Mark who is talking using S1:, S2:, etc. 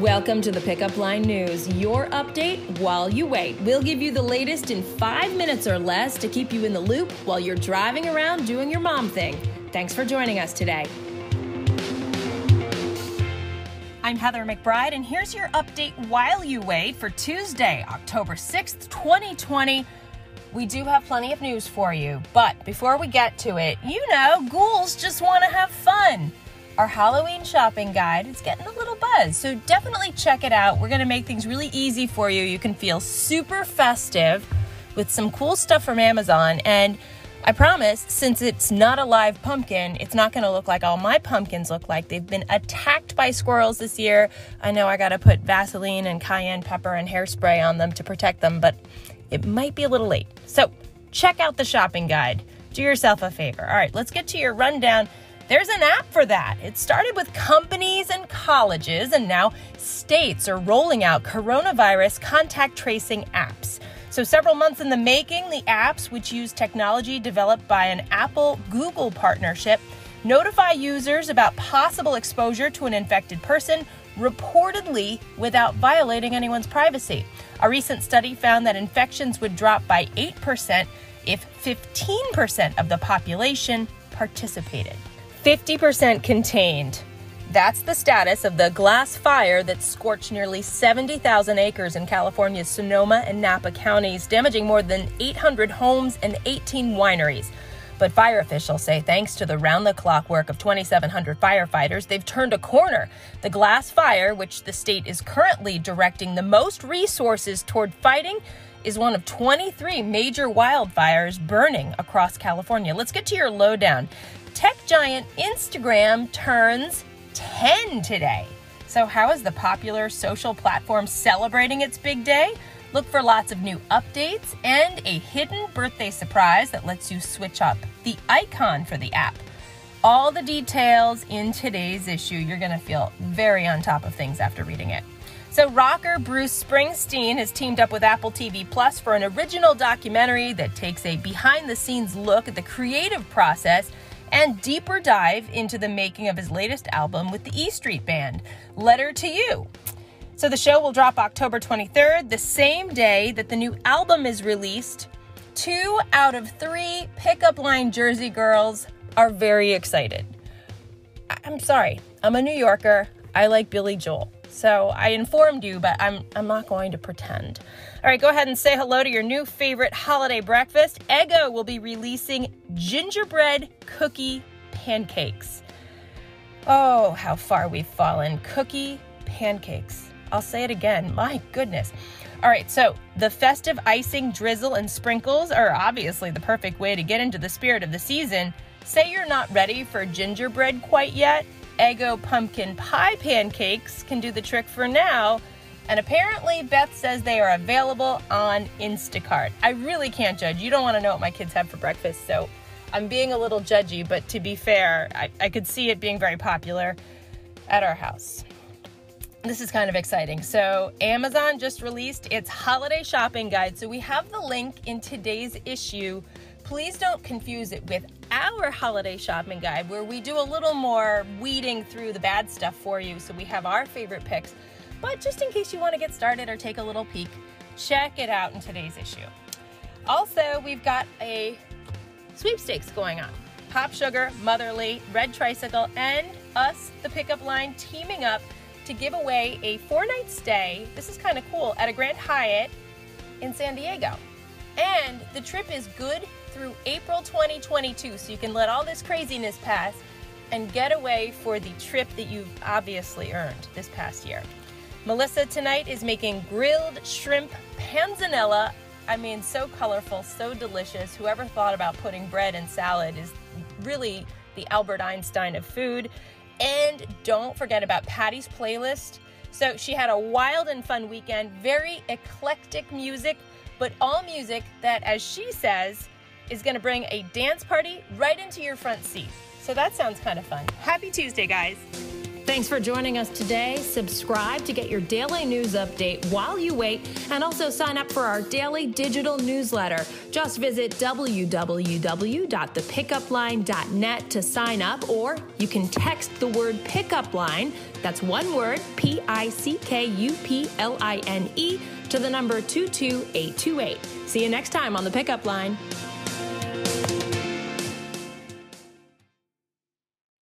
S1: Welcome to the Pickup Line News, your update while you wait. We'll give you the latest in five minutes or less to keep you in the loop while you're driving around doing your mom thing. Thanks for joining us today. I'm Heather McBride, and here's your update while you wait for Tuesday, October 6th, 2020. We do have plenty of news for you, but before we get to it, you know, ghouls just want to have fun. Our Halloween shopping guide. It's getting a little buzz, so definitely check it out. We're to make things really easy for you. You can feel super festive with some cool stuff from Amazon, and I promise, since it's not a live pumpkin, it's not to look like all my pumpkins look like. They've been attacked by squirrels this year. I know I got to put Vaseline and cayenne pepper and hairspray on them to protect them, but it might be a little late. So check out the shopping guide. Do yourself a favor. All right, let's get to your rundown. There's an app for that. It started with companies and colleges, and now states are rolling out coronavirus contact tracing apps. So, several months in the making, the apps, which use technology developed by an Apple Google partnership, notify users about possible exposure to an infected person, reportedly without violating anyone's privacy. A recent study found that infections would drop by 8% if 15% of the population participated. 50% contained. That's the status of the glass fire that scorched nearly 70,000 acres in California's Sonoma and Napa counties, damaging more than 800 homes and 18 wineries. But fire officials say thanks to the round the clock work of 2,700 firefighters, they've turned a corner. The glass fire, which the state is currently directing the most resources toward fighting, is one of 23 major wildfires burning across California. Let's get to your lowdown. Giant Instagram turns 10 today. So, how is the popular social platform celebrating its big day? Look for lots of new updates and a hidden birthday surprise that lets you switch up the icon for the app. All the details in today's issue. You're going to feel very on top of things after reading it. So, rocker Bruce Springsteen has teamed up with Apple TV Plus for an original documentary that takes a behind the scenes look at the creative process and deeper dive into the making of his latest album with the E Street Band, Letter to You. So the show will drop October 23rd, the same day that the new album is released. Two out of three pickup line Jersey girls are very excited. I'm sorry, I'm a New Yorker. I like Billy Joel. So I informed you, but I'm I'm not going to pretend. All right, go ahead and say hello to your new favorite holiday breakfast. Eggo will be releasing gingerbread cookie pancakes. Oh, how far we've fallen. Cookie pancakes. I'll say it again. My goodness. All right, so the festive icing, drizzle, and sprinkles are obviously the perfect way to get into the spirit of the season. Say you're not ready for gingerbread quite yet. Eggo pumpkin pie pancakes can do the trick for now. And apparently, Beth says they are available on Instacart. I really can't judge. You don't want to know what my kids have for breakfast, so I'm being a little judgy, but to be fair, I, I could see it being very popular at our house. This is kind of exciting. So, Amazon just released its holiday shopping guide. So, we have the link in today's issue. Please don't confuse it with our holiday shopping guide, where we do a little more weeding through the bad stuff for you. So, we have our favorite picks. But just in case you want to get started or take a little peek, check it out in today's issue. Also, we've got a sweepstakes going on. Pop Sugar, Motherly, Red Tricycle, and us, the pickup line, teaming up to give away a four night stay. This is kind of cool at a Grand Hyatt in San Diego. And the trip is good through April 2022, so you can let all this craziness pass and get away for the trip that you've obviously earned this past year. Melissa tonight is making grilled shrimp panzanella. I mean, so colorful, so delicious. Whoever thought about putting bread in salad is really the Albert Einstein of food. And don't forget about Patty's playlist. So she had a wild and fun weekend, very eclectic music, but all music that, as she says, is to bring a dance party right into your front seat. So that sounds kind of fun. Happy Tuesday, guys. Thanks for joining us today. Subscribe to get your daily news update while you wait, and also sign up for our daily digital newsletter. Just visit www.thepickupline.net to sign up, or you can text the word pickup line, that's one word, P I C K U P L I N E, to the number 22828. See you next time on the pickup line.